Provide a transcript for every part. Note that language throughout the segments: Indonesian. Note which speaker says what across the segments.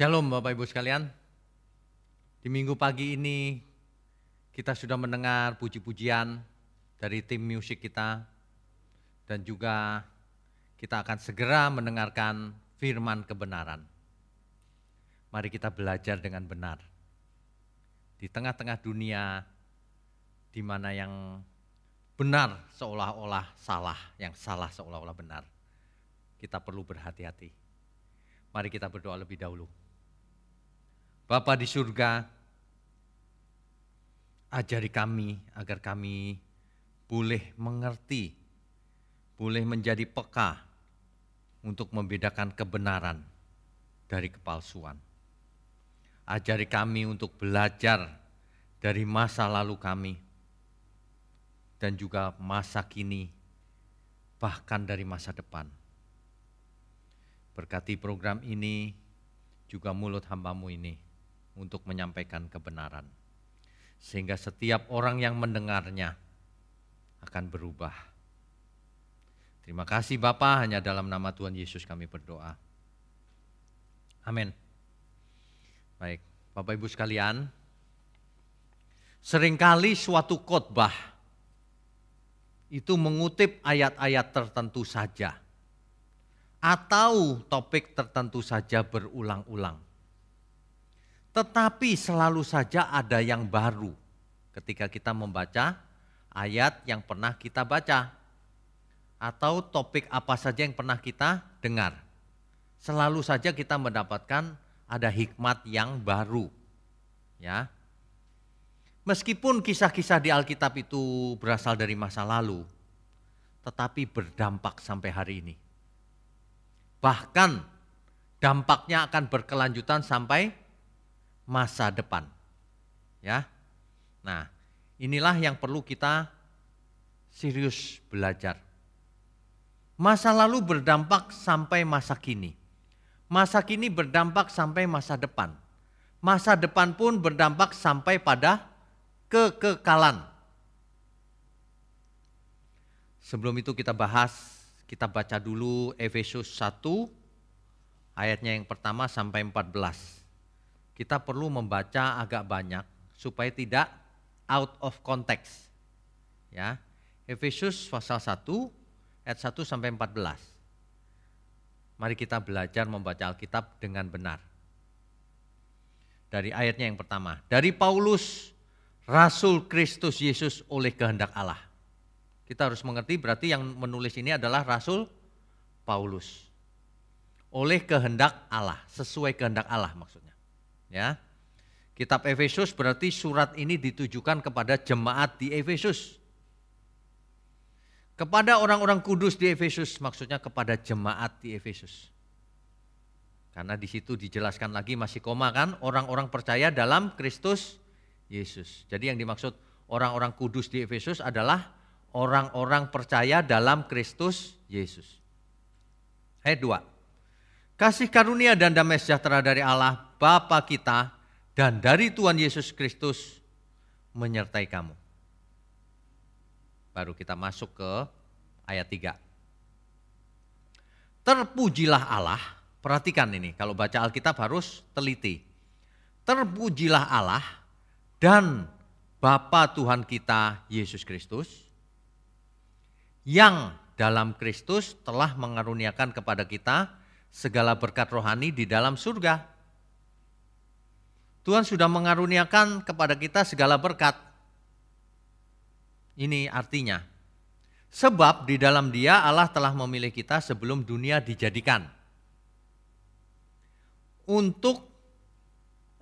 Speaker 1: Shalom Bapak Ibu sekalian. Di minggu pagi ini kita sudah mendengar puji-pujian dari tim musik kita dan juga kita akan segera mendengarkan firman kebenaran. Mari kita belajar dengan benar. Di tengah-tengah dunia di mana yang benar seolah-olah salah, yang salah seolah-olah benar. Kita perlu berhati-hati. Mari kita berdoa lebih dahulu. Bapa di surga, ajari kami agar kami boleh mengerti, boleh menjadi peka untuk membedakan kebenaran dari kepalsuan. Ajari kami untuk belajar dari masa lalu kami dan juga masa kini, bahkan dari masa depan. Berkati program ini, juga mulut hambamu ini untuk menyampaikan kebenaran. Sehingga setiap orang yang mendengarnya akan berubah. Terima kasih Bapa, hanya dalam nama Tuhan Yesus kami berdoa. Amin. Baik, Bapak Ibu sekalian, sering kali suatu khotbah itu mengutip ayat-ayat tertentu saja atau topik tertentu saja berulang-ulang. Tetapi selalu saja ada yang baru ketika kita membaca ayat yang pernah kita baca atau topik apa saja yang pernah kita dengar. Selalu saja kita mendapatkan ada hikmat yang baru. Ya. Meskipun kisah-kisah di Alkitab itu berasal dari masa lalu, tetapi berdampak sampai hari ini. Bahkan dampaknya akan berkelanjutan sampai masa depan. Ya. Nah, inilah yang perlu kita serius belajar. Masa lalu berdampak sampai masa kini. Masa kini berdampak sampai masa depan. Masa depan pun berdampak sampai pada kekekalan. Sebelum itu kita bahas, kita baca dulu Efesus 1 ayatnya yang pertama sampai 14 kita perlu membaca agak banyak supaya tidak out of context. Ya. Efesus pasal 1 ayat 1 sampai 14. Mari kita belajar membaca Alkitab dengan benar. Dari ayatnya yang pertama, dari Paulus Rasul Kristus Yesus oleh kehendak Allah. Kita harus mengerti berarti yang menulis ini adalah Rasul Paulus. Oleh kehendak Allah, sesuai kehendak Allah maksudnya. Ya. Kitab Efesus berarti surat ini ditujukan kepada jemaat di Efesus. Kepada orang-orang kudus di Efesus, maksudnya kepada jemaat di Efesus. Karena di situ dijelaskan lagi masih koma kan, orang-orang percaya dalam Kristus Yesus. Jadi yang dimaksud orang-orang kudus di Efesus adalah orang-orang percaya dalam Kristus Yesus. Ayat 2. Kasih karunia dan damai sejahtera dari Allah Bapa kita dan dari Tuhan Yesus Kristus menyertai kamu. Baru kita masuk ke ayat 3. Terpujilah Allah, perhatikan ini kalau baca Alkitab harus teliti. Terpujilah Allah dan Bapa Tuhan kita Yesus Kristus yang dalam Kristus telah mengaruniakan kepada kita segala berkat rohani di dalam surga. Tuhan sudah mengaruniakan kepada kita segala berkat. Ini artinya, sebab di dalam Dia Allah telah memilih kita sebelum dunia dijadikan, untuk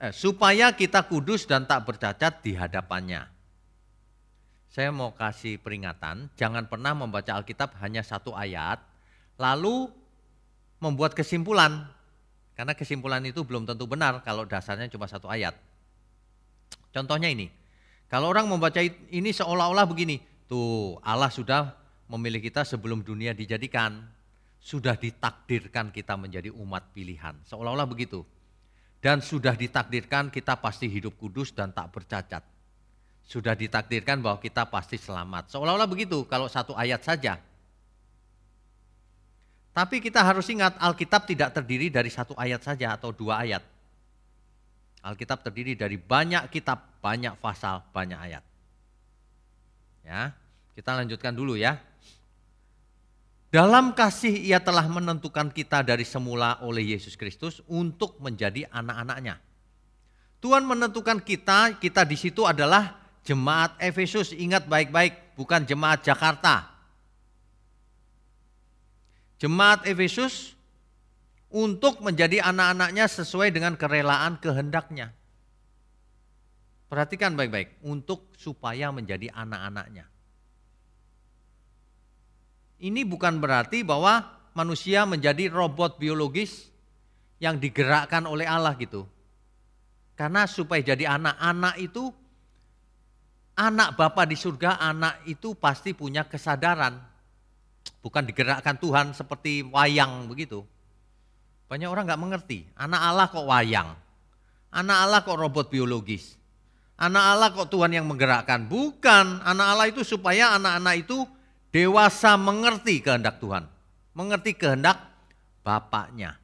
Speaker 1: eh, supaya kita kudus dan tak bercacat di hadapannya. Saya mau kasih peringatan, jangan pernah membaca Alkitab hanya satu ayat, lalu membuat kesimpulan. Karena kesimpulan itu belum tentu benar kalau dasarnya cuma satu ayat. Contohnya ini, kalau orang membaca ini seolah-olah begini, tuh Allah sudah memilih kita sebelum dunia dijadikan, sudah ditakdirkan kita menjadi umat pilihan, seolah-olah begitu. Dan sudah ditakdirkan kita pasti hidup kudus dan tak bercacat. Sudah ditakdirkan bahwa kita pasti selamat. Seolah-olah begitu kalau satu ayat saja. Tapi kita harus ingat Alkitab tidak terdiri dari satu ayat saja atau dua ayat. Alkitab terdiri dari banyak kitab, banyak pasal, banyak ayat. Ya, kita lanjutkan dulu ya. Dalam kasih ia telah menentukan kita dari semula oleh Yesus Kristus untuk menjadi anak-anaknya. Tuhan menentukan kita, kita di situ adalah jemaat Efesus. Ingat baik-baik, bukan jemaat Jakarta. Jemaat Efesus untuk menjadi anak-anaknya sesuai dengan kerelaan kehendaknya. Perhatikan baik-baik, untuk supaya menjadi anak-anaknya. Ini bukan berarti bahwa manusia menjadi robot biologis yang digerakkan oleh Allah gitu. Karena supaya jadi anak-anak itu, anak Bapa di surga, anak itu pasti punya kesadaran. Bukan digerakkan Tuhan seperti wayang begitu. Banyak orang nggak mengerti, anak Allah kok wayang, anak Allah kok robot biologis, anak Allah kok Tuhan yang menggerakkan. Bukan, anak Allah itu supaya anak-anak itu dewasa mengerti kehendak Tuhan, mengerti kehendak Bapaknya.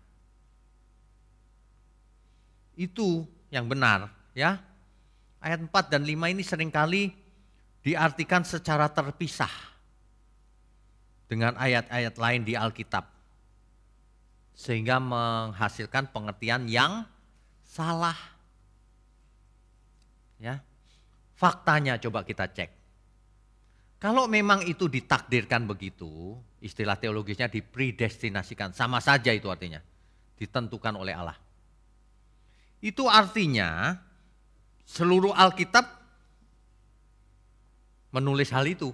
Speaker 1: Itu yang benar ya. Ayat 4 dan 5 ini sering kali diartikan secara terpisah dengan ayat-ayat lain di Alkitab sehingga menghasilkan pengertian yang salah. Ya. Faktanya coba kita cek. Kalau memang itu ditakdirkan begitu, istilah teologisnya dipredestinasikan, sama saja itu artinya, ditentukan oleh Allah. Itu artinya seluruh Alkitab menulis hal itu.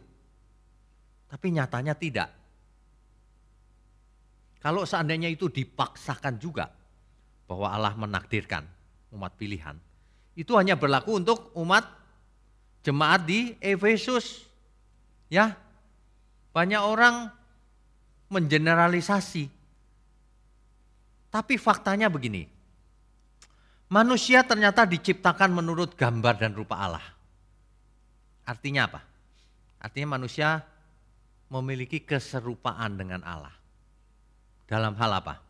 Speaker 1: Tapi nyatanya tidak. Kalau seandainya itu dipaksakan juga bahwa Allah menakdirkan umat pilihan, itu hanya berlaku untuk umat jemaat di Efesus. Ya. Banyak orang mengeneralisasi. Tapi faktanya begini. Manusia ternyata diciptakan menurut gambar dan rupa Allah. Artinya apa? Artinya manusia memiliki keserupaan dengan Allah. Dalam hal apa?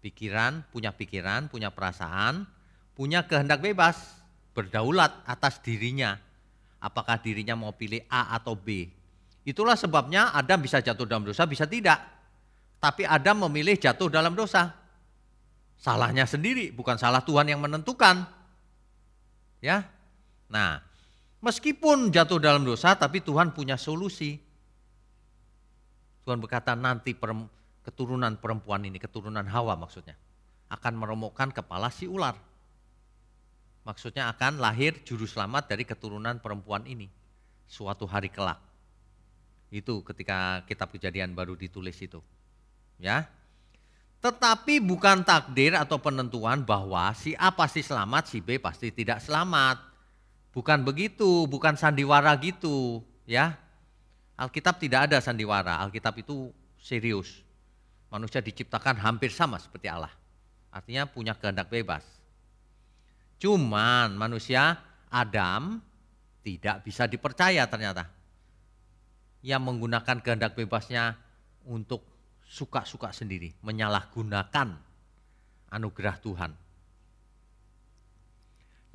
Speaker 1: Pikiran, punya pikiran, punya perasaan, punya kehendak bebas, berdaulat atas dirinya. Apakah dirinya mau pilih A atau B. Itulah sebabnya Adam bisa jatuh dalam dosa, bisa tidak. Tapi Adam memilih jatuh dalam dosa. Salahnya sendiri, bukan salah Tuhan yang menentukan. Ya. Nah, meskipun jatuh dalam dosa tapi Tuhan punya solusi. Tuhan berkata nanti keturunan perempuan ini, keturunan Hawa maksudnya, akan meremukkan kepala si ular. Maksudnya akan lahir juru selamat dari keturunan perempuan ini suatu hari kelak. Itu ketika kitab kejadian baru ditulis itu. Ya. Tetapi bukan takdir atau penentuan bahwa si A pasti selamat, si B pasti tidak selamat. Bukan begitu, bukan sandiwara gitu, ya. Alkitab tidak ada sandiwara, Alkitab itu serius manusia diciptakan hampir sama seperti Allah. Artinya punya kehendak bebas. Cuman manusia Adam tidak bisa dipercaya ternyata. Yang menggunakan kehendak bebasnya untuk suka-suka sendiri, menyalahgunakan anugerah Tuhan.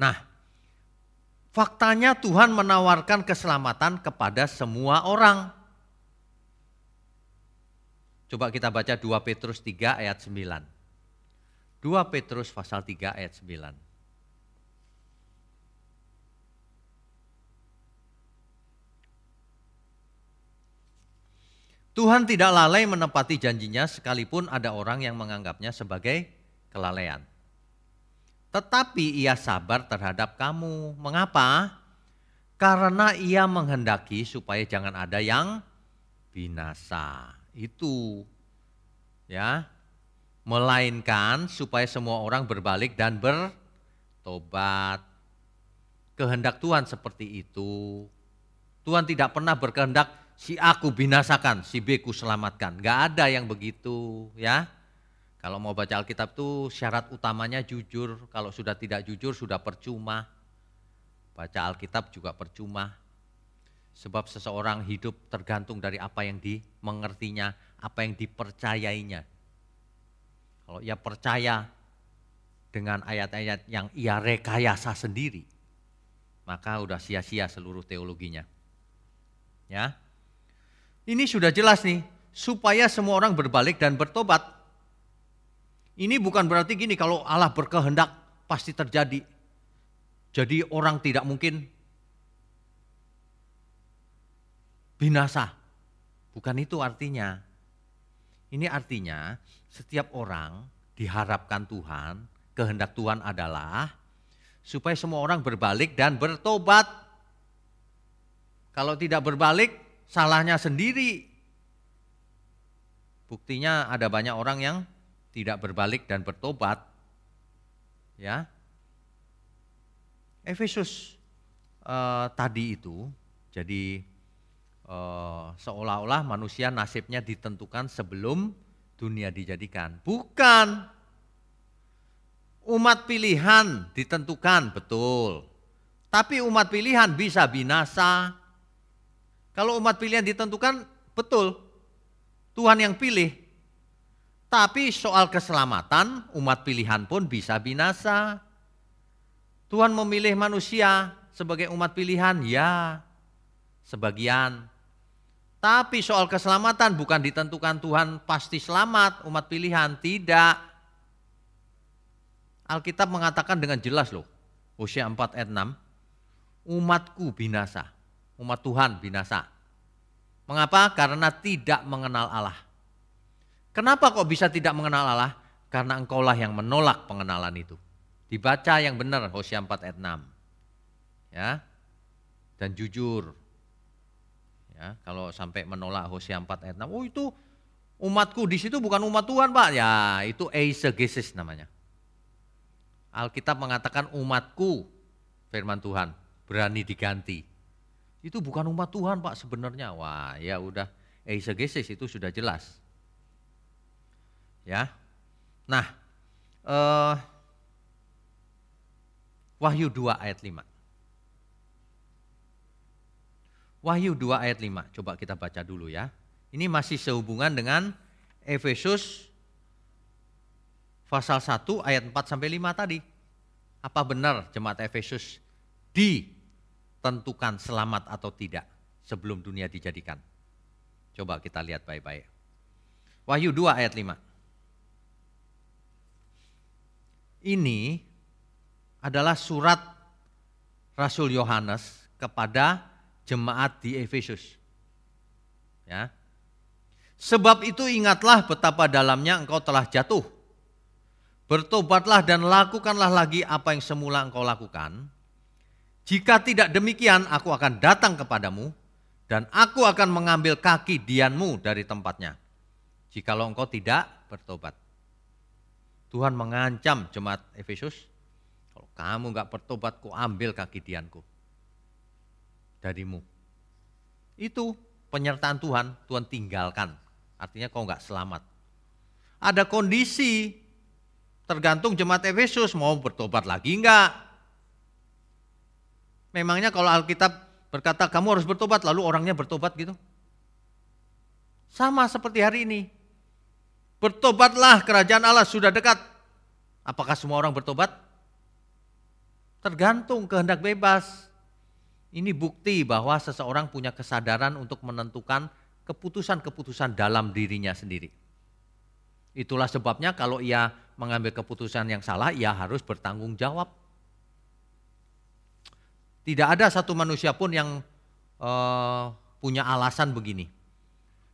Speaker 1: Nah, faktanya Tuhan menawarkan keselamatan kepada semua orang. Coba kita baca 2 Petrus 3 ayat 9. 2 Petrus pasal 3 ayat 9. Tuhan tidak lalai menepati janjinya sekalipun ada orang yang menganggapnya sebagai kelalaian. Tetapi ia sabar terhadap kamu. Mengapa? Karena ia menghendaki supaya jangan ada yang binasa itu ya melainkan supaya semua orang berbalik dan bertobat. Kehendak Tuhan seperti itu. Tuhan tidak pernah berkehendak si aku binasakan, si B ku selamatkan. Gak ada yang begitu ya. Kalau mau baca Alkitab tuh syarat utamanya jujur. Kalau sudah tidak jujur sudah percuma. Baca Alkitab juga percuma. Sebab seseorang hidup tergantung dari apa yang dimengertinya, apa yang dipercayainya. Kalau ia percaya dengan ayat-ayat yang ia rekayasa sendiri, maka udah sia-sia seluruh teologinya. Ya. Ini sudah jelas nih, supaya semua orang berbalik dan bertobat. Ini bukan berarti gini kalau Allah berkehendak pasti terjadi. Jadi orang tidak mungkin binasa. Bukan itu artinya. Ini artinya setiap orang diharapkan Tuhan, kehendak Tuhan adalah supaya semua orang berbalik dan bertobat. Kalau tidak berbalik, salahnya sendiri. Buktinya ada banyak orang yang tidak berbalik dan bertobat. Ya. Efesus eh, tadi itu jadi eh, seolah-olah manusia nasibnya ditentukan sebelum dunia dijadikan. Bukan. Umat pilihan ditentukan, betul. Tapi umat pilihan bisa binasa. Kalau umat pilihan ditentukan, betul. Tuhan yang pilih. Tapi soal keselamatan, umat pilihan pun bisa binasa. Tuhan memilih manusia sebagai umat pilihan, ya. Sebagian tapi soal keselamatan bukan ditentukan Tuhan pasti selamat umat pilihan, tidak. Alkitab mengatakan dengan jelas loh, Hosea 4 ayat 6, umatku binasa, umat Tuhan binasa. Mengapa? Karena tidak mengenal Allah. Kenapa kok bisa tidak mengenal Allah? Karena engkaulah yang menolak pengenalan itu. Dibaca yang benar Hosea 4 ayat 6. Ya. Dan jujur, Ya, kalau sampai menolak Hosea 4 ayat 6, oh itu umatku di situ bukan umat Tuhan Pak. Ya itu eisegesis namanya. Alkitab mengatakan umatku firman Tuhan berani diganti. Itu bukan umat Tuhan Pak sebenarnya. Wah ya udah eisegesis itu sudah jelas. Ya. Nah, eh, Wahyu 2 ayat 5. Wahyu 2 ayat 5. Coba kita baca dulu ya. Ini masih sehubungan dengan Efesus pasal 1 ayat 4 sampai 5 tadi. Apa benar jemaat Efesus ditentukan selamat atau tidak sebelum dunia dijadikan? Coba kita lihat baik-baik. Wahyu 2 ayat 5. Ini adalah surat Rasul Yohanes kepada jemaat di Efesus. Ya. Sebab itu ingatlah betapa dalamnya engkau telah jatuh. Bertobatlah dan lakukanlah lagi apa yang semula engkau lakukan. Jika tidak demikian, aku akan datang kepadamu dan aku akan mengambil kaki dianmu dari tempatnya. Jikalau engkau tidak bertobat. Tuhan mengancam jemaat Efesus, kalau kamu nggak bertobat, ku ambil kaki dianku darimu. Itu penyertaan Tuhan, Tuhan tinggalkan. Artinya kau nggak selamat. Ada kondisi, tergantung jemaat Efesus mau bertobat lagi enggak. Memangnya kalau Alkitab berkata kamu harus bertobat, lalu orangnya bertobat gitu? Sama seperti hari ini. Bertobatlah kerajaan Allah sudah dekat. Apakah semua orang bertobat? Tergantung kehendak bebas. Ini bukti bahwa seseorang punya kesadaran untuk menentukan keputusan-keputusan dalam dirinya sendiri. Itulah sebabnya kalau ia mengambil keputusan yang salah, ia harus bertanggung jawab. Tidak ada satu manusia pun yang uh, punya alasan begini.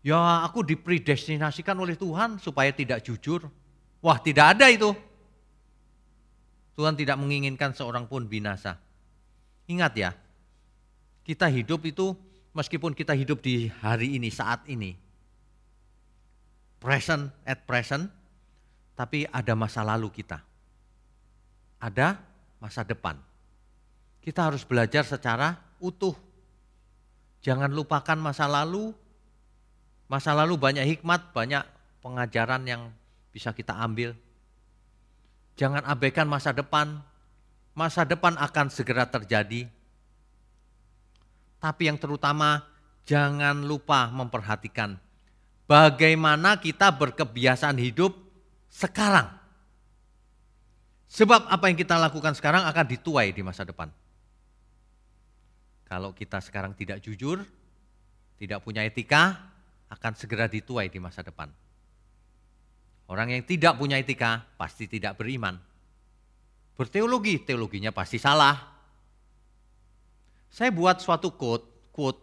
Speaker 1: Ya aku dipredestinasikan oleh Tuhan supaya tidak jujur. Wah tidak ada itu. Tuhan tidak menginginkan seorang pun binasa. Ingat ya, kita hidup itu meskipun kita hidup di hari ini, saat ini, present at present, tapi ada masa lalu kita. Ada masa depan. Kita harus belajar secara utuh. Jangan lupakan masa lalu. Masa lalu banyak hikmat, banyak pengajaran yang bisa kita ambil. Jangan abaikan masa depan. Masa depan akan segera terjadi tapi yang terutama jangan lupa memperhatikan bagaimana kita berkebiasaan hidup sekarang. Sebab apa yang kita lakukan sekarang akan dituai di masa depan. Kalau kita sekarang tidak jujur, tidak punya etika, akan segera dituai di masa depan. Orang yang tidak punya etika pasti tidak beriman. Berteologi, teologinya pasti salah. Saya buat suatu quote, quote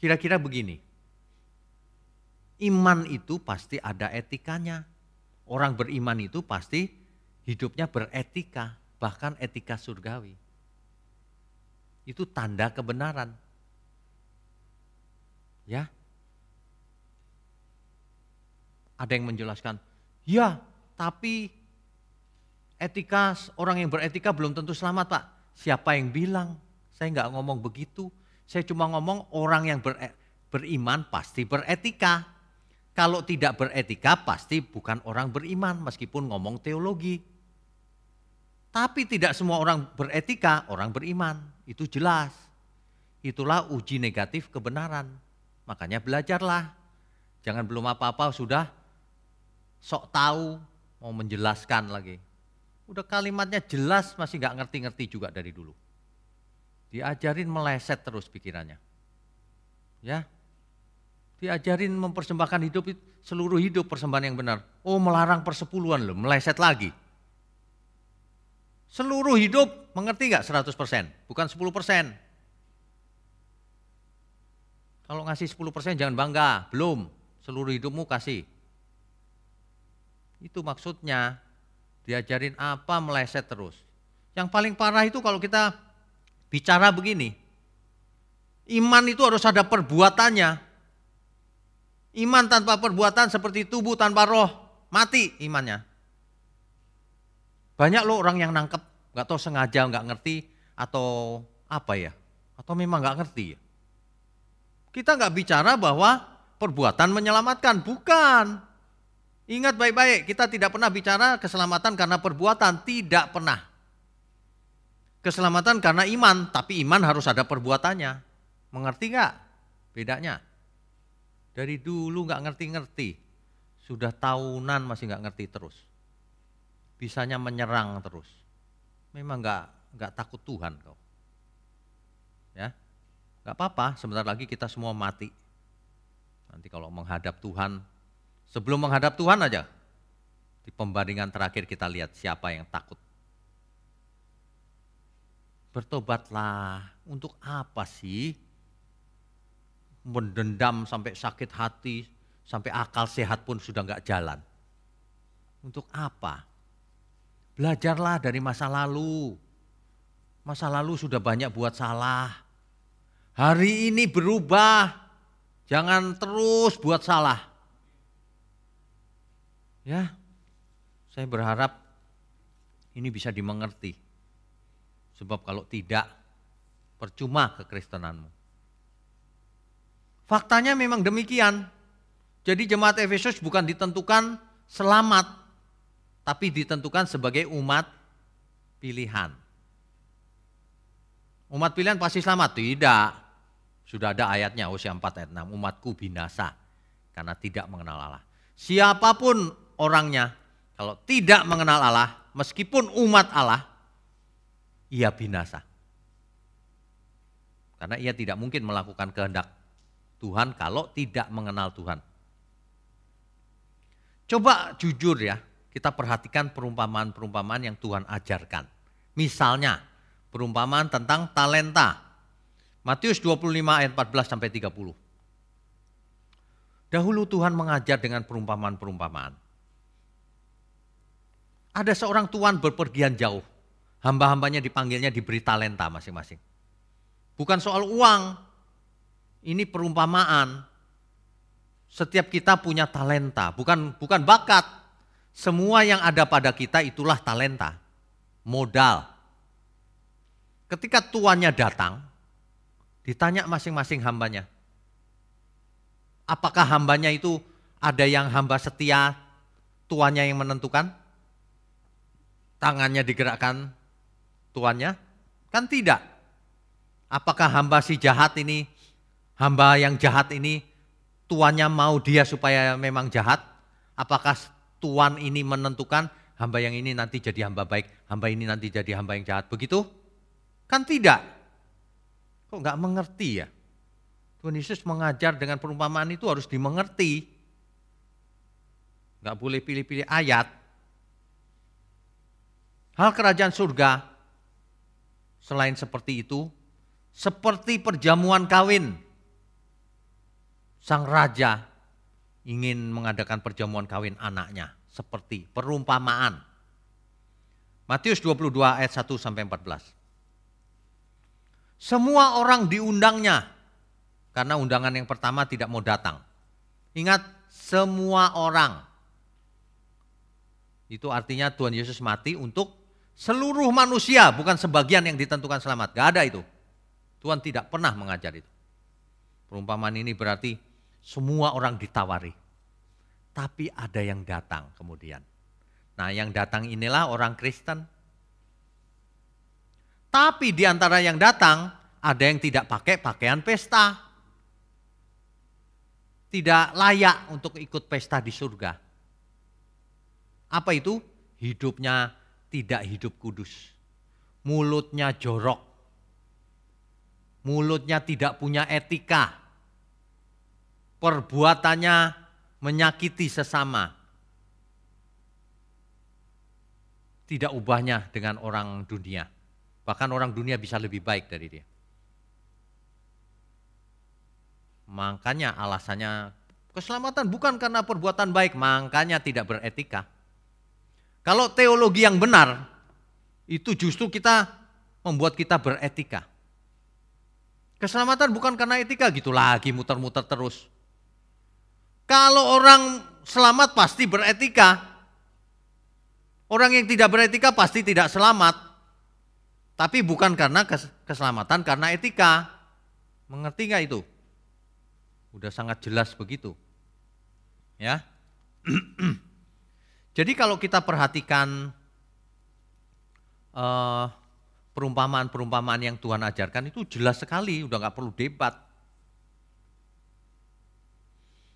Speaker 1: kira-kira begini. Iman itu pasti ada etikanya. Orang beriman itu pasti hidupnya beretika, bahkan etika surgawi. Itu tanda kebenaran. Ya. Ada yang menjelaskan, ya tapi etika orang yang beretika belum tentu selamat pak. Siapa yang bilang? Saya nggak ngomong begitu. Saya cuma ngomong orang yang ber, beriman pasti beretika. Kalau tidak beretika pasti bukan orang beriman meskipun ngomong teologi. Tapi tidak semua orang beretika, orang beriman. Itu jelas. Itulah uji negatif kebenaran. Makanya belajarlah. Jangan belum apa-apa sudah sok tahu mau menjelaskan lagi. Udah kalimatnya jelas masih nggak ngerti-ngerti juga dari dulu. Diajarin meleset terus pikirannya. Ya. Diajarin mempersembahkan hidup seluruh hidup persembahan yang benar. Oh melarang persepuluhan loh, meleset lagi. Seluruh hidup mengerti nggak 100%? Bukan 10%. Kalau ngasih 10% jangan bangga, belum. Seluruh hidupmu kasih. Itu maksudnya diajarin apa meleset terus. Yang paling parah itu kalau kita bicara begini. Iman itu harus ada perbuatannya. Iman tanpa perbuatan seperti tubuh tanpa roh, mati imannya. Banyak loh orang yang nangkep, nggak tahu sengaja nggak ngerti atau apa ya, atau memang nggak ngerti ya. Kita nggak bicara bahwa perbuatan menyelamatkan, bukan. Ingat baik-baik, kita tidak pernah bicara keselamatan karena perbuatan, tidak pernah. Keselamatan karena iman, tapi iman harus ada perbuatannya. Mengerti nggak bedanya? Dari dulu nggak ngerti-ngerti, sudah tahunan masih nggak ngerti terus. Bisanya menyerang terus. Memang nggak nggak takut Tuhan kau. Ya, Gak apa-apa, sebentar lagi kita semua mati. Nanti kalau menghadap Tuhan, sebelum menghadap Tuhan aja, di pembandingan terakhir kita lihat siapa yang takut. Bertobatlah, untuk apa sih? Mendendam sampai sakit hati, sampai akal sehat pun sudah nggak jalan. Untuk apa? Belajarlah dari masa lalu. Masa lalu sudah banyak buat salah Hari ini berubah. Jangan terus buat salah. Ya, saya berharap ini bisa dimengerti. Sebab kalau tidak, percuma kekristenanmu. Faktanya memang demikian. Jadi jemaat Efesus bukan ditentukan selamat, tapi ditentukan sebagai umat pilihan. Umat pilihan pasti selamat? Tidak. Sudah ada ayatnya Hosea 4 ayat 6, umatku binasa karena tidak mengenal Allah. Siapa pun orangnya kalau tidak mengenal Allah, meskipun umat Allah, ia binasa. Karena ia tidak mungkin melakukan kehendak Tuhan kalau tidak mengenal Tuhan. Coba jujur ya, kita perhatikan perumpamaan-perumpamaan yang Tuhan ajarkan. Misalnya, perumpamaan tentang talenta. Matius 25 ayat 14 sampai 30. Dahulu Tuhan mengajar dengan perumpamaan-perumpamaan. Ada seorang tuan berpergian jauh. Hamba-hambanya dipanggilnya diberi talenta masing-masing. Bukan soal uang. Ini perumpamaan. Setiap kita punya talenta, bukan bukan bakat. Semua yang ada pada kita itulah talenta, modal. Ketika tuannya datang, Ditanya masing-masing hambanya. Apakah hambanya itu ada yang hamba setia, tuannya yang menentukan? Tangannya digerakkan tuannya? Kan tidak. Apakah hamba si jahat ini, hamba yang jahat ini, tuannya mau dia supaya memang jahat? Apakah tuan ini menentukan hamba yang ini nanti jadi hamba baik, hamba ini nanti jadi hamba yang jahat. Begitu? Kan tidak. Kok nggak mengerti ya? Tuhan Yesus mengajar dengan perumpamaan itu harus dimengerti. Nggak boleh pilih-pilih ayat. Hal kerajaan surga selain seperti itu, seperti perjamuan kawin. Sang raja ingin mengadakan perjamuan kawin anaknya, seperti perumpamaan. Matius 22 ayat 1 sampai 14. Semua orang diundangnya karena undangan yang pertama tidak mau datang. Ingat, semua orang. Itu artinya Tuhan Yesus mati untuk seluruh manusia, bukan sebagian yang ditentukan selamat. Gak ada itu. Tuhan tidak pernah mengajar itu. Perumpamaan ini berarti semua orang ditawari. Tapi ada yang datang kemudian. Nah yang datang inilah orang Kristen. Tapi di antara yang datang ada yang tidak pakai pakaian pesta. Tidak layak untuk ikut pesta di surga. Apa itu? Hidupnya tidak hidup kudus. Mulutnya jorok. Mulutnya tidak punya etika. Perbuatannya menyakiti sesama. Tidak ubahnya dengan orang dunia. Bahkan orang dunia bisa lebih baik dari dia. Makanya alasannya keselamatan bukan karena perbuatan baik, makanya tidak beretika. Kalau teologi yang benar, itu justru kita membuat kita beretika. Keselamatan bukan karena etika gitu lagi muter-muter terus. Kalau orang selamat pasti beretika. Orang yang tidak beretika pasti tidak selamat. Tapi bukan karena keselamatan, karena etika. Mengerti nggak itu? Udah sangat jelas begitu. Ya. Jadi kalau kita perhatikan uh, perumpamaan-perumpamaan yang Tuhan ajarkan itu jelas sekali, udah nggak perlu debat.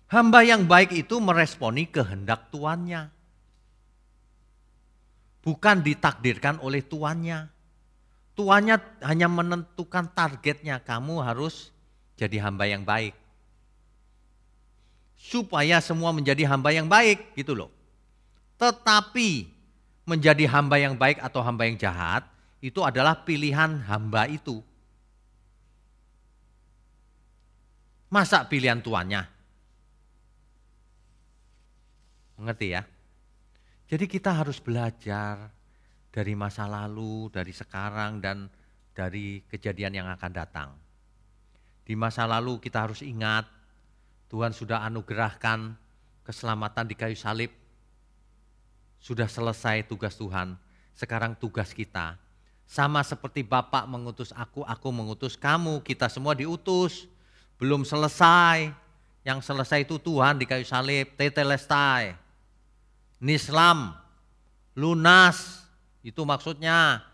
Speaker 1: Hamba yang baik itu meresponi kehendak tuannya. Bukan ditakdirkan oleh tuannya. Tuannya hanya menentukan targetnya, kamu harus jadi hamba yang baik supaya semua menjadi hamba yang baik gitu loh. Tetapi menjadi hamba yang baik atau hamba yang jahat itu adalah pilihan hamba itu. Masa pilihan tuannya? Mengerti ya? Jadi kita harus belajar dari masa lalu, dari sekarang dan dari kejadian yang akan datang. Di masa lalu kita harus ingat Tuhan sudah anugerahkan keselamatan di kayu salib. Sudah selesai tugas Tuhan. Sekarang tugas kita. Sama seperti Bapak mengutus aku, aku mengutus kamu. Kita semua diutus. Belum selesai. Yang selesai itu Tuhan di kayu salib. Tetelestai. Nislam. Lunas. Itu maksudnya.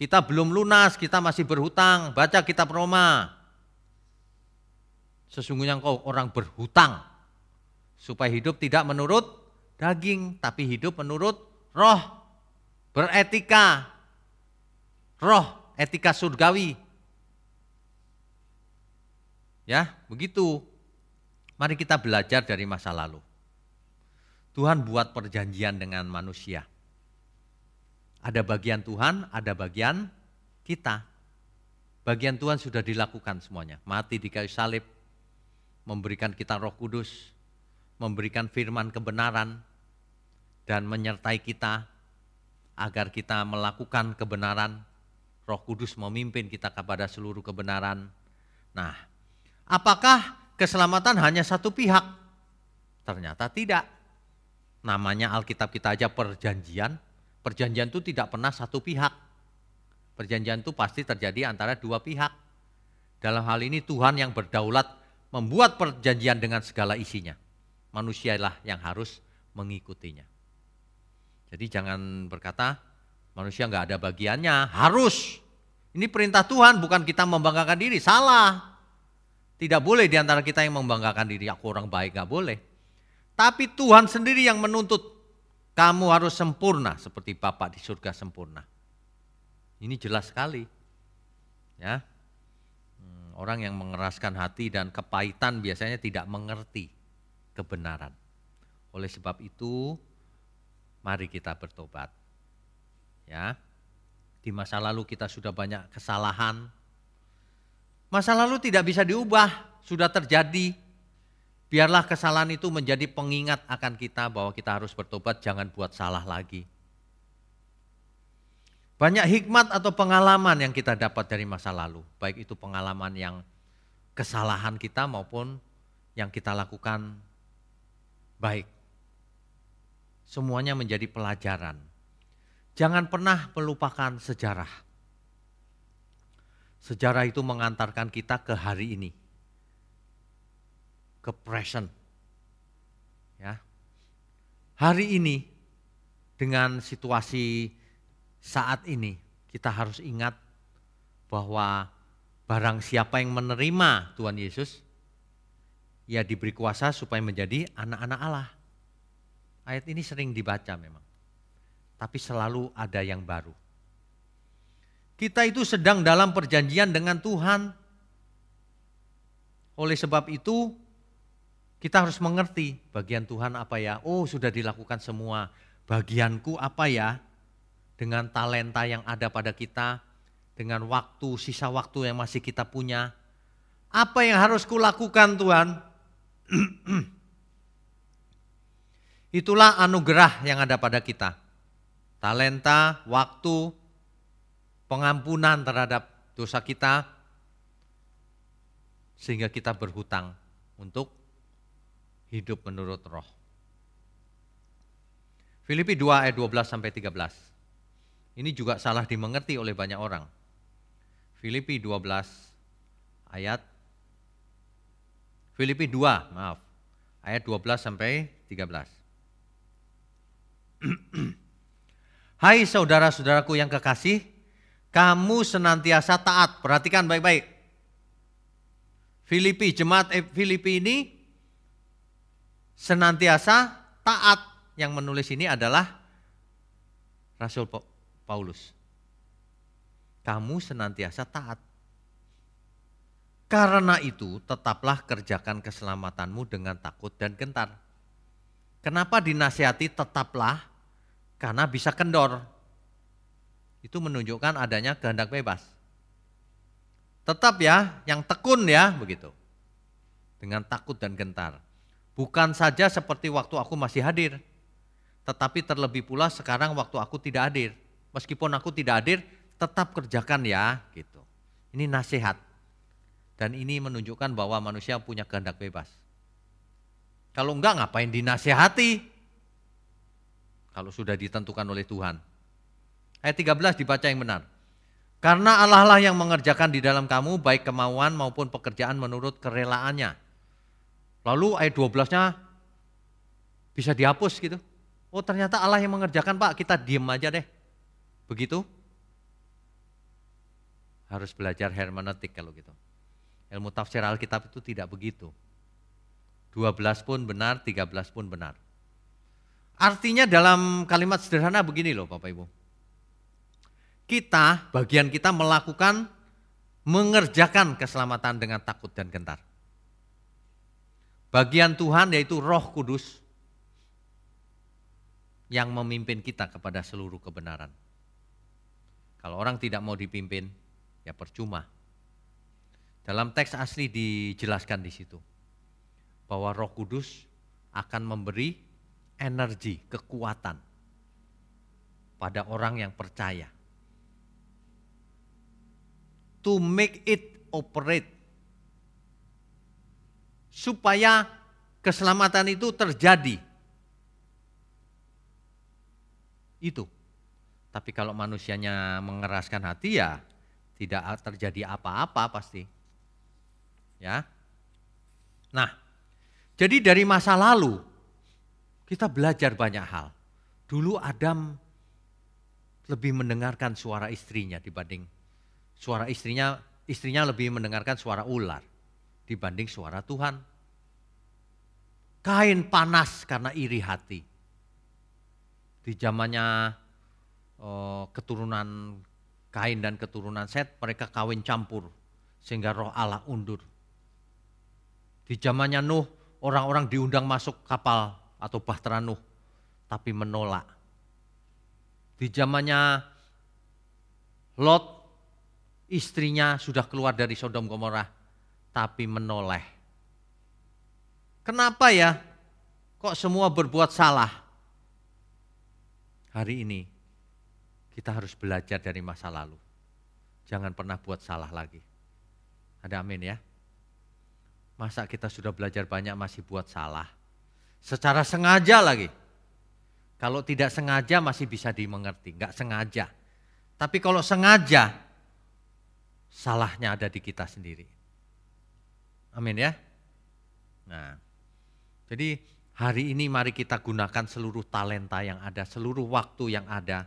Speaker 1: Kita belum lunas, kita masih berhutang. Baca kitab Roma Sesungguhnya engkau orang berhutang supaya hidup tidak menurut daging, tapi hidup menurut roh, beretika, roh, etika surgawi. Ya, begitu. Mari kita belajar dari masa lalu. Tuhan buat perjanjian dengan manusia. Ada bagian Tuhan, ada bagian kita. Bagian Tuhan sudah dilakukan semuanya. Mati di kayu salib, memberikan kita roh kudus, memberikan firman kebenaran, dan menyertai kita agar kita melakukan kebenaran. Roh Kudus memimpin kita kepada seluruh kebenaran. Nah, apakah keselamatan hanya satu pihak? Ternyata tidak. Namanya Alkitab kita aja perjanjian. Perjanjian itu tidak pernah satu pihak. Perjanjian itu pasti terjadi antara dua pihak. Dalam hal ini Tuhan yang berdaulat membuat perjanjian dengan segala isinya. Manusialah yang harus mengikutinya. Jadi jangan berkata manusia nggak ada bagiannya, harus. Ini perintah Tuhan, bukan kita membanggakan diri, salah. Tidak boleh di antara kita yang membanggakan diri, aku orang baik, nggak boleh. Tapi Tuhan sendiri yang menuntut Kamu harus sempurna seperti Bapak di surga sempurna. Ini jelas sekali. Ya. Hmm, orang yang mengeraskan hati dan kepahitan biasanya tidak mengerti kebenaran. Oleh sebab itu, mari kita bertobat. Ya. Di masa lalu kita sudah banyak kesalahan. Masa lalu tidak bisa diubah, sudah terjadi. Biarlah kesalahan itu menjadi pengingat akan kita bahwa kita harus bertobat, jangan buat salah lagi. Banyak hikmat atau pengalaman yang kita dapat dari masa lalu, baik itu pengalaman yang kesalahan kita maupun yang kita lakukan baik. Semuanya menjadi pelajaran. Jangan pernah melupakan sejarah. Sejarah itu mengantarkan kita ke hari ini. Ke present. Ya. Hari ini dengan situasi saat ini kita harus ingat bahwa barang siapa yang menerima Tuhan Yesus, ia diberi kuasa supaya menjadi anak-anak Allah. Ayat ini sering dibaca memang, tapi selalu ada yang baru. Kita itu sedang dalam perjanjian dengan Tuhan. Oleh sebab itu, kita harus mengerti bagian Tuhan apa ya. Oh, sudah dilakukan semua. Bagianku apa ya? dengan talenta yang ada pada kita, dengan waktu, sisa waktu yang masih kita punya. Apa yang harus kulakukan Tuhan? Itulah anugerah yang ada pada kita. Talenta, waktu, pengampunan terhadap dosa kita, sehingga kita berhutang untuk hidup menurut roh. Filipi 2 ayat 12 sampai 13. Ini juga salah dimengerti oleh banyak orang. Filipi 12 ayat Filipi 2, maaf. Ayat 12 sampai 13. Hai saudara-saudaraku yang kekasih, kamu senantiasa taat. Perhatikan baik-baik. Filipi, jemaat Filipi ini senantiasa taat. Yang menulis ini adalah Rasul Paulus. Kamu senantiasa taat. Karena itu tetaplah kerjakan keselamatanmu dengan takut dan gentar. Kenapa dinasihati tetaplah? Karena bisa kendor. Itu menunjukkan adanya kehendak bebas. Tetap ya, yang tekun ya begitu. Dengan takut dan gentar. Bukan saja seperti waktu aku masih hadir, tetapi terlebih pula sekarang waktu aku tidak hadir meskipun aku tidak hadir, tetap kerjakan ya, gitu. Ini nasihat. Dan ini menunjukkan bahwa manusia punya kehendak bebas. Kalau enggak ngapain dinasehati? Kalau sudah ditentukan oleh Tuhan. Ayat 13 dibaca yang benar. Karena Allah lah yang mengerjakan di dalam kamu baik kemauan maupun pekerjaan menurut kerelaannya. Lalu ayat 12-nya bisa dihapus gitu. Oh ternyata Allah yang mengerjakan Pak, kita diem aja deh. Begitu? Harus belajar hermeneutik kalau gitu. Ilmu tafsir Alkitab itu tidak begitu. 12 pun benar, 13 pun benar. Artinya dalam kalimat sederhana begini loh Bapak Ibu. Kita, bagian kita melakukan, mengerjakan keselamatan dengan takut dan gentar. Bagian Tuhan yaitu roh kudus yang memimpin kita kepada seluruh kebenaran. Kalau orang tidak mau dipimpin, ya percuma. Dalam teks asli dijelaskan di situ bahwa Roh Kudus akan memberi energi, kekuatan pada orang yang percaya. To make it operate. Supaya keselamatan itu terjadi. Itu tapi kalau manusianya mengeraskan hati ya tidak terjadi apa-apa pasti. Ya. Nah, jadi dari masa lalu kita belajar banyak hal. Dulu Adam lebih mendengarkan suara istrinya dibanding suara istrinya istrinya lebih mendengarkan suara ular dibanding suara Tuhan. Kain panas karena iri hati. di zamannya oh, keturunan Kain dan keturunan Set, mereka kawin campur sehingga roh Allah undur. Di zamannya Nuh, orang-orang diundang masuk kapal atau bahtera Nuh, tapi menolak. Di zamannya Lot, istrinya sudah keluar dari Sodom Gomorrah, tapi menoleh. Kenapa ya? Kok semua berbuat salah? Hari ini kita harus belajar dari masa lalu. Jangan pernah buat salah lagi. Ada amin ya? Masa kita sudah belajar banyak masih buat salah? Secara sengaja lagi. Kalau tidak sengaja masih bisa dimengerti, nggak sengaja. Tapi kalau sengaja, salahnya ada di kita sendiri. Amin ya. Nah, jadi hari ini mari kita gunakan seluruh talenta yang ada, seluruh waktu yang ada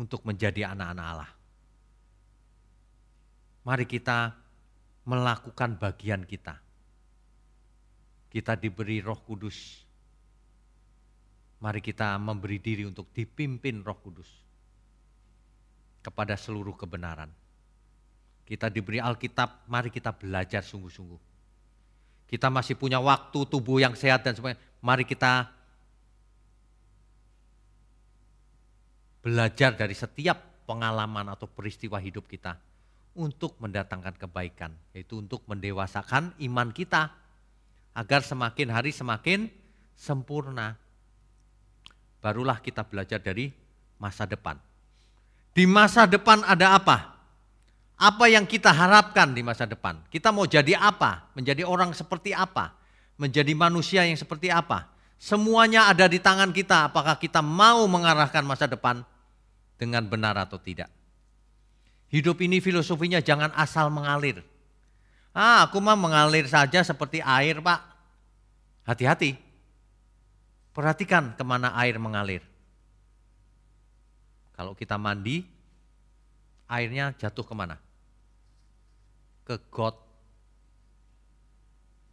Speaker 1: untuk menjadi anak-anak Allah. Mari kita melakukan bagian kita. Kita diberi Roh Kudus. Mari kita memberi diri untuk dipimpin Roh Kudus kepada seluruh kebenaran. Kita diberi Alkitab, mari kita belajar sungguh-sungguh. Kita masih punya waktu, tubuh yang sehat dan sebagainya. Mari kita belajar dari setiap pengalaman atau peristiwa hidup kita untuk mendatangkan kebaikan, yaitu untuk mendewasakan iman kita agar semakin hari semakin sempurna. Barulah kita belajar dari masa depan. Di masa depan ada apa? Apa yang kita harapkan di masa depan? Kita mau jadi apa? Menjadi orang seperti apa? Menjadi manusia yang seperti apa? Semuanya ada di tangan kita. Apakah kita mau mengarahkan masa depan dengan benar atau tidak. Hidup ini filosofinya jangan asal mengalir. Ah, aku mah mengalir saja seperti air, Pak. Hati-hati. Perhatikan ke mana air mengalir. Kalau kita mandi, airnya jatuh ke mana? Ke got.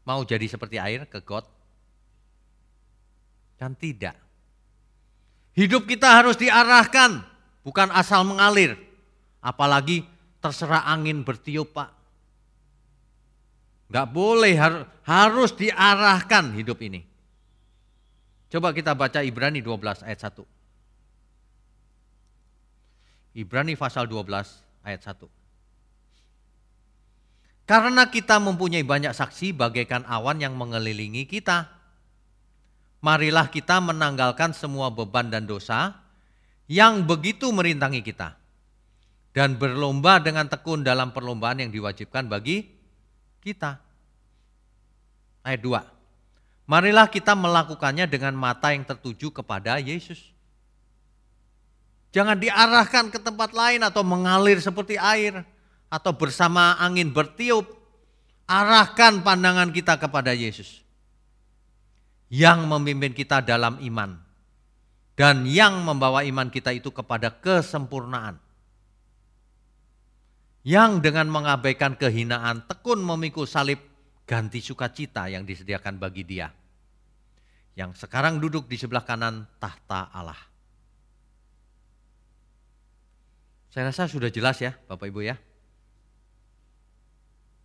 Speaker 1: Mau jadi seperti air ke got? Kan tidak. Hidup kita harus diarahkan bukan asal mengalir. Apalagi terserah angin bertiup Pak. Gak boleh, harus diarahkan hidup ini. Coba kita baca Ibrani 12 ayat 1. Ibrani pasal 12 ayat 1. Karena kita mempunyai banyak saksi bagaikan awan yang mengelilingi kita. Marilah kita menanggalkan semua beban dan dosa yang begitu merintangi kita dan berlomba dengan tekun dalam perlombaan yang diwajibkan bagi kita. Ayat 2. Marilah kita melakukannya dengan mata yang tertuju kepada Yesus. Jangan diarahkan ke tempat lain atau mengalir seperti air atau bersama angin bertiup. Arahkan pandangan kita kepada Yesus yang memimpin kita dalam iman dan yang membawa iman kita itu kepada kesempurnaan. Yang dengan mengabaikan kehinaan tekun memikul salib ganti sukacita yang disediakan bagi dia. Yang sekarang duduk di sebelah kanan tahta Allah. Saya rasa sudah jelas ya Bapak Ibu ya.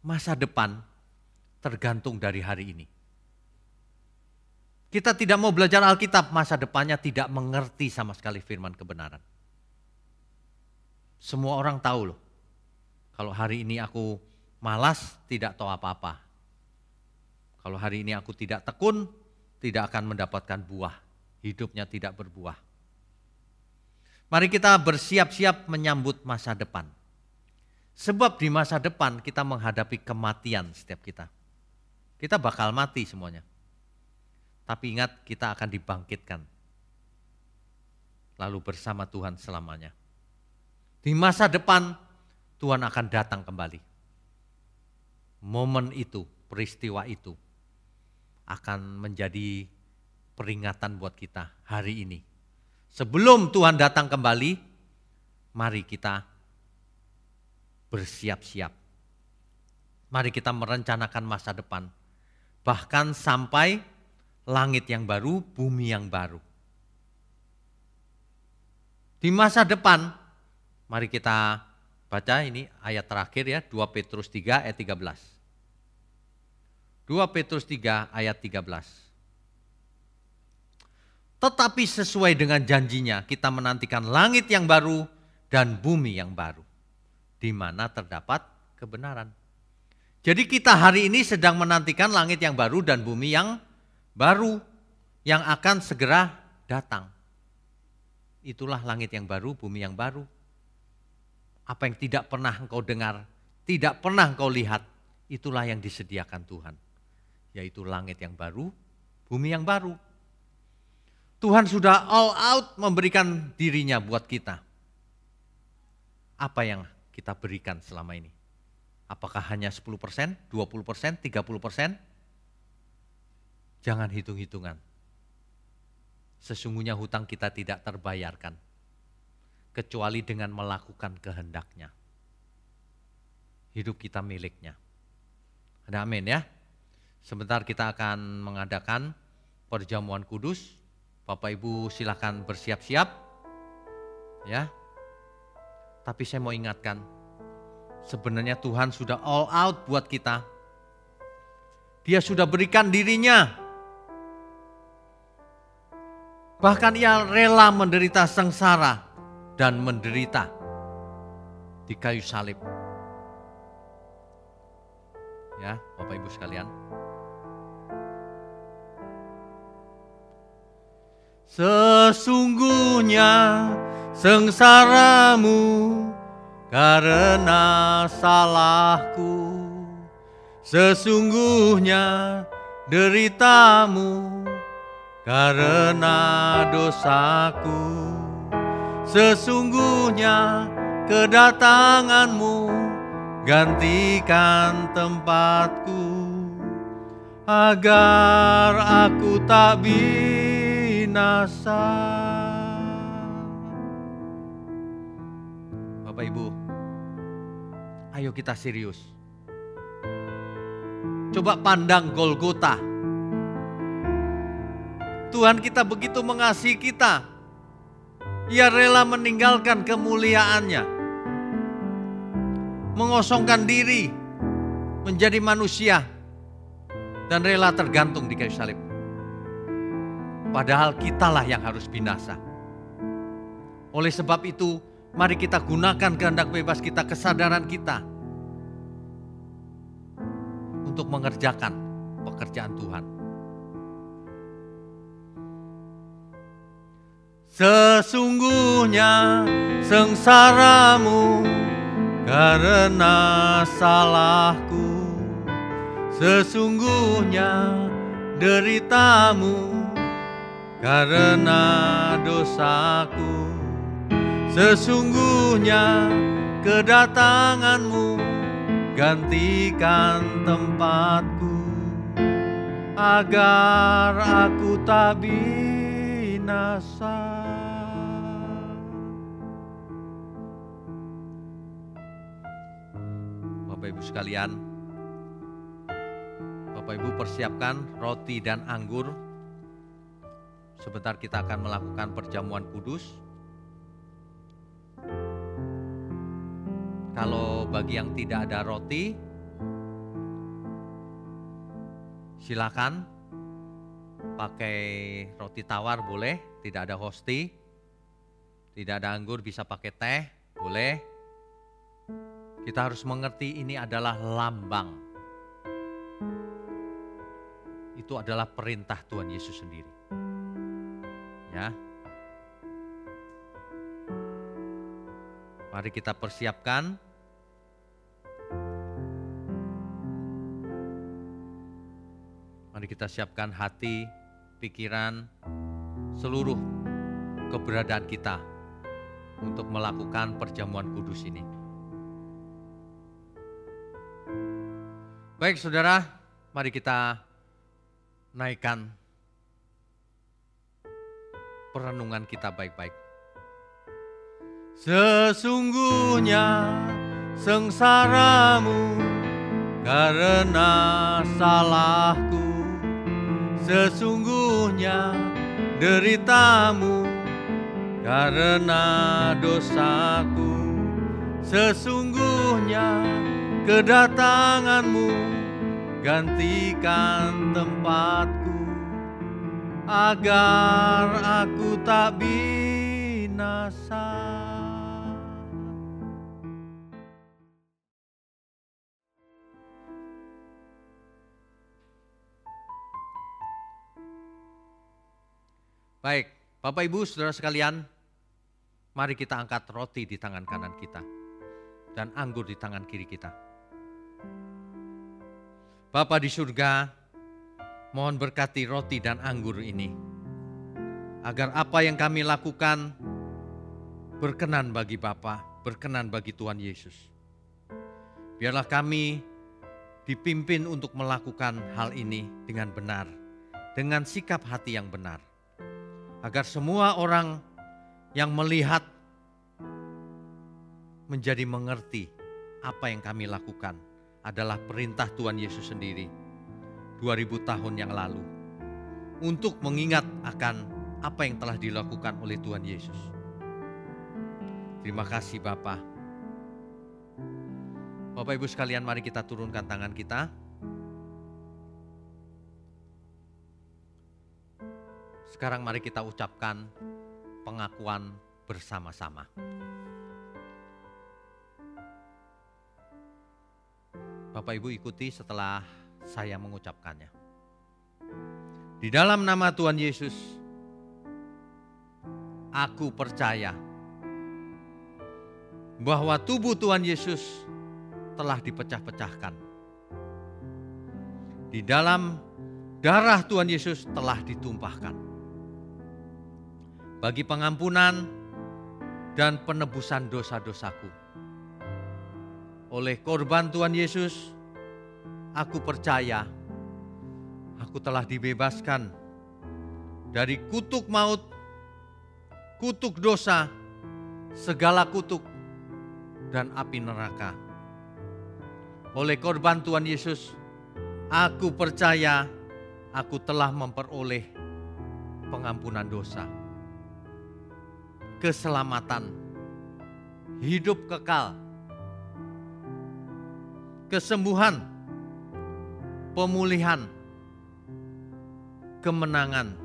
Speaker 1: Masa depan tergantung dari hari ini. Kita tidak mau belajar Alkitab, masa depannya tidak mengerti sama sekali firman kebenaran. Semua orang tahu loh, kalau hari ini aku malas tidak tahu apa-apa. Kalau hari ini aku tidak tekun, tidak akan mendapatkan buah. Hidupnya tidak berbuah. Mari kita bersiap-siap menyambut masa depan. Sebab di masa depan kita menghadapi kematian setiap kita. Kita bakal mati semuanya. Tapi ingat kita akan dibangkitkan. Lalu bersama Tuhan selamanya. Di masa depan Tuhan akan datang kembali. Momen itu, peristiwa itu akan menjadi peringatan buat kita hari ini. Sebelum Tuhan datang kembali, mari kita bersiap-siap. Mari kita merencanakan masa depan. Bahkan sampai langit yang baru, bumi yang baru. Di masa depan, mari kita baca ini ayat terakhir ya, 2 Petrus 3 ayat 13. 2 Petrus 3 ayat 13. Tetapi sesuai dengan janjinya kita menantikan langit yang baru dan bumi yang baru. Di mana terdapat kebenaran. Jadi kita hari ini sedang menantikan langit yang baru dan bumi yang baru yang akan segera datang. Itulah langit yang baru, bumi yang baru. Apa yang tidak pernah engkau dengar, tidak pernah engkau lihat, itulah yang disediakan Tuhan. Yaitu langit yang baru, bumi yang baru. Tuhan sudah all out memberikan dirinya buat kita. Apa yang kita berikan selama ini? Apakah hanya 10%, 20%, 30%? Jangan hitung-hitungan. Sesungguhnya hutang kita tidak terbayarkan. Kecuali dengan melakukan kehendaknya. Hidup kita miliknya. Ada amin ya. Sebentar kita akan mengadakan perjamuan kudus. Bapak Ibu silakan bersiap-siap. Ya. Tapi saya mau ingatkan, Sebenarnya Tuhan sudah all out buat kita. Dia sudah berikan dirinya. Bahkan ia rela menderita sengsara dan menderita di kayu salib. Ya, Bapak Ibu sekalian. Sesungguhnya sengsaramu karena salahku. Sesungguhnya deritamu karena dosaku. Sesungguhnya kedatanganmu gantikan tempatku. Agar aku tak binasa Bapak Ibu Ayo kita serius. Coba pandang Golgota. Tuhan kita begitu mengasihi kita. Ia rela meninggalkan kemuliaannya. Mengosongkan diri menjadi manusia dan rela tergantung di kayu salib. Padahal kitalah yang harus binasa. Oleh sebab itu, Mari kita gunakan kehendak bebas kita, kesadaran kita untuk mengerjakan pekerjaan Tuhan. Sesungguhnya sengsaramu karena salahku Sesungguhnya deritamu karena dosaku Sesungguhnya kedatanganmu gantikan tempatku agar aku tak binasa. Bapak Ibu sekalian, Bapak Ibu persiapkan roti dan anggur. Sebentar kita akan melakukan perjamuan kudus. Kalau bagi yang tidak ada roti, silakan pakai roti tawar boleh, tidak ada hosti. Tidak ada anggur bisa pakai teh, boleh. Kita harus mengerti ini adalah lambang. Itu adalah perintah Tuhan Yesus sendiri. Ya, Mari kita persiapkan. Mari kita siapkan hati, pikiran, seluruh keberadaan kita untuk melakukan perjamuan kudus ini. Baik saudara, mari kita naikkan perenungan kita baik-baik. Sesungguhnya sengsaramu karena salahku. Sesungguhnya deritamu karena dosaku. Sesungguhnya kedatanganmu gantikan tempatku agar aku tak binasa. Baik, Bapak Ibu, Saudara sekalian, mari kita angkat roti di tangan kanan kita dan anggur di tangan kiri kita. Bapa di surga, mohon berkati roti dan anggur ini, agar apa yang kami lakukan berkenan bagi Bapa, berkenan bagi Tuhan Yesus. Biarlah kami dipimpin untuk melakukan hal ini dengan benar, dengan sikap hati yang benar agar semua orang yang melihat menjadi mengerti apa yang kami lakukan adalah perintah Tuhan Yesus sendiri 2000 tahun yang lalu untuk mengingat akan apa yang telah dilakukan oleh Tuhan Yesus. Terima kasih Bapak. Bapak Ibu sekalian mari kita turunkan tangan kita. Sekarang mari kita ucapkan pengakuan bersama-sama. Bapak Ibu ikuti setelah saya mengucapkannya. Di dalam nama Tuhan Yesus, aku percaya bahwa tubuh Tuhan Yesus telah dipecah-pecahkan. Di dalam darah Tuhan Yesus telah ditumpahkan bagi pengampunan dan penebusan dosa-dosaku. Oleh korban Tuhan Yesus, aku percaya aku telah dibebaskan dari kutuk maut, kutuk dosa, segala kutuk, dan api neraka. Oleh korban Tuhan Yesus, aku percaya aku telah memperoleh pengampunan dosa keselamatan, hidup kekal, kesembuhan, pemulihan, kemenangan,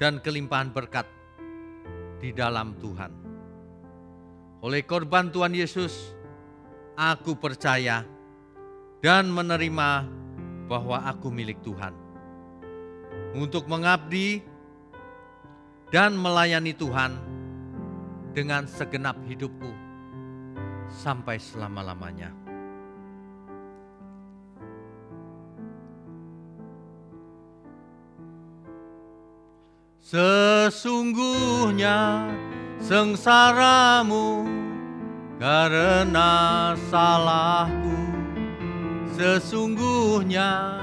Speaker 1: dan kelimpahan berkat di dalam Tuhan. Oleh korban Tuhan Yesus, aku percaya dan menerima bahwa aku milik Tuhan. Untuk mengabdi dan melayani Tuhan dengan segenap hidupku sampai selama-lamanya. Sesungguhnya sengsaramu karena salahku, sesungguhnya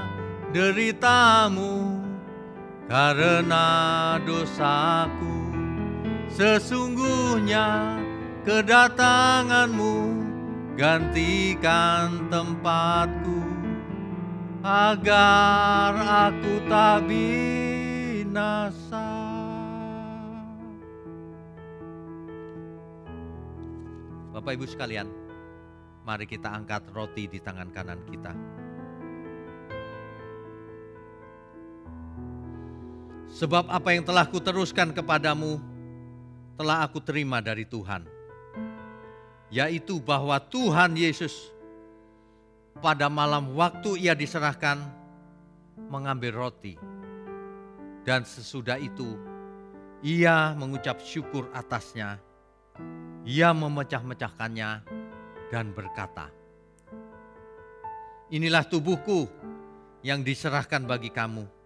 Speaker 1: deritamu karena dosaku. Sesungguhnya kedatanganmu gantikan tempatku. Agar aku tak binasa Bapak Ibu sekalian mari kita angkat roti di tangan kanan kita Sebab apa yang telah kuteruskan kepadamu telah aku terima dari Tuhan. Yaitu bahwa Tuhan Yesus pada malam waktu ia diserahkan mengambil roti. Dan sesudah itu ia mengucap syukur atasnya. Ia memecah-mecahkannya dan berkata, Inilah tubuhku yang diserahkan bagi kamu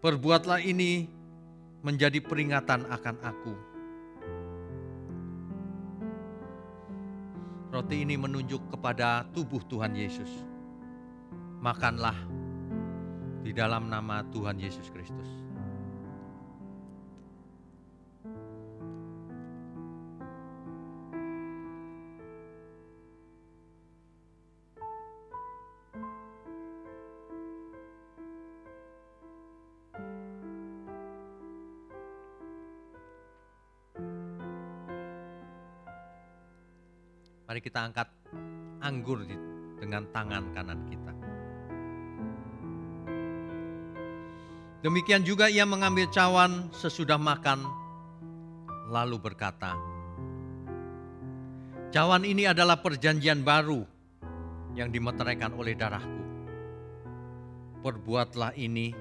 Speaker 1: Perbuatlah ini menjadi peringatan akan aku. Roti ini menunjuk kepada tubuh Tuhan Yesus. Makanlah di dalam nama Tuhan Yesus Kristus. Mari kita angkat anggur dengan tangan kanan kita. Demikian juga ia mengambil cawan sesudah makan, lalu berkata, Cawan ini adalah perjanjian baru yang dimeteraikan oleh darahku. Perbuatlah ini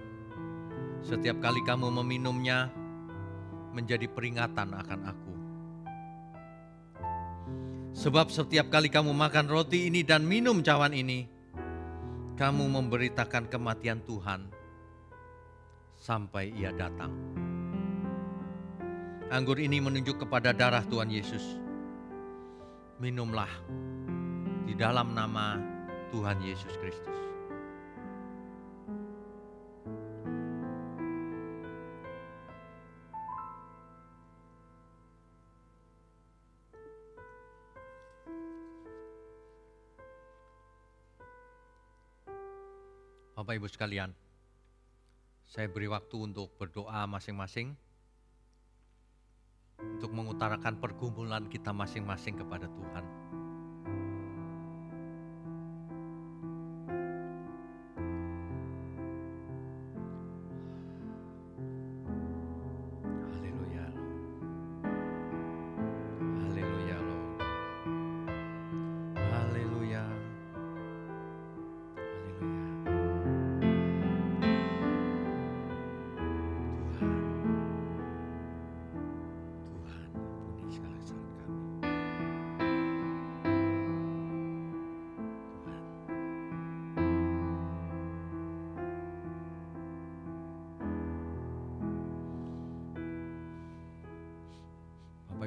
Speaker 1: setiap kali kamu meminumnya menjadi peringatan akan aku. Sebab setiap kali kamu makan roti ini dan minum cawan ini, kamu memberitakan kematian Tuhan sampai ia datang. Anggur ini menunjuk kepada darah Tuhan Yesus. Minumlah di dalam nama Tuhan Yesus Kristus. Sekalian, saya beri waktu untuk berdoa masing-masing untuk mengutarakan pergumulan kita masing-masing kepada Tuhan.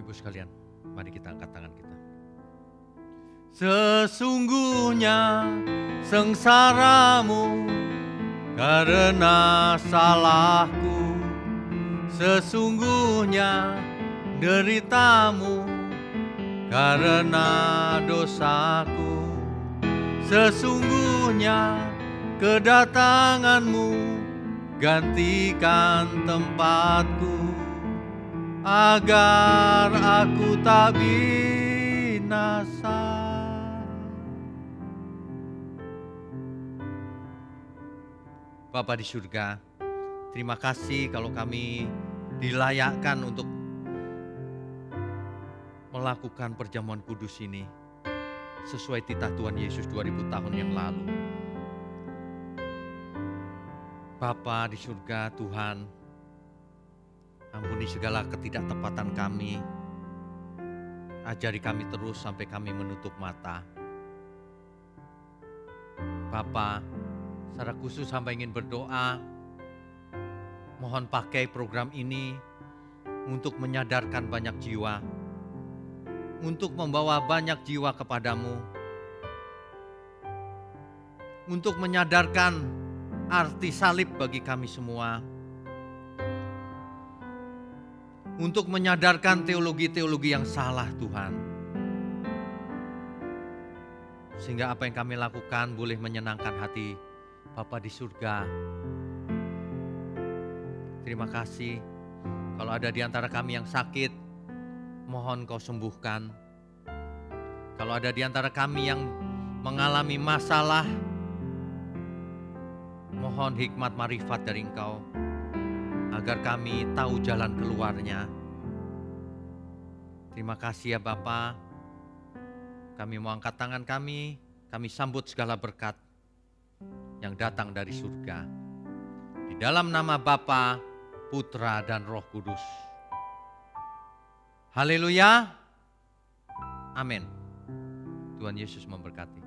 Speaker 1: Ibu sekalian, mari kita angkat tangan kita. Sesungguhnya sengsaramu karena salahku. Sesungguhnya deritamu karena dosaku. Sesungguhnya kedatanganmu gantikan tempatku agar aku tak binasa. Bapa di surga, terima kasih kalau kami dilayakkan untuk melakukan perjamuan kudus ini sesuai titah Tuhan Yesus 2000 tahun yang lalu. Bapa di surga Tuhan, Ampuni segala ketidaktepatan kami. Ajari kami terus sampai kami menutup mata. Bapa, secara khusus sampai ingin berdoa, mohon pakai program ini untuk menyadarkan banyak jiwa, untuk membawa banyak jiwa kepadamu, untuk menyadarkan arti salib bagi kami semua untuk menyadarkan teologi-teologi yang salah Tuhan. Sehingga apa yang kami lakukan boleh menyenangkan hati Bapa di surga. Terima kasih. Kalau ada di antara kami yang sakit, mohon kau sembuhkan. Kalau ada di antara kami yang mengalami masalah, mohon hikmat marifat dari engkau agar kami tahu jalan keluarnya. Terima kasih ya Bapa. Kami mau angkat tangan kami, kami sambut segala berkat yang datang dari surga. Di dalam nama Bapa, Putra dan Roh Kudus. Haleluya. Amin. Tuhan Yesus memberkati.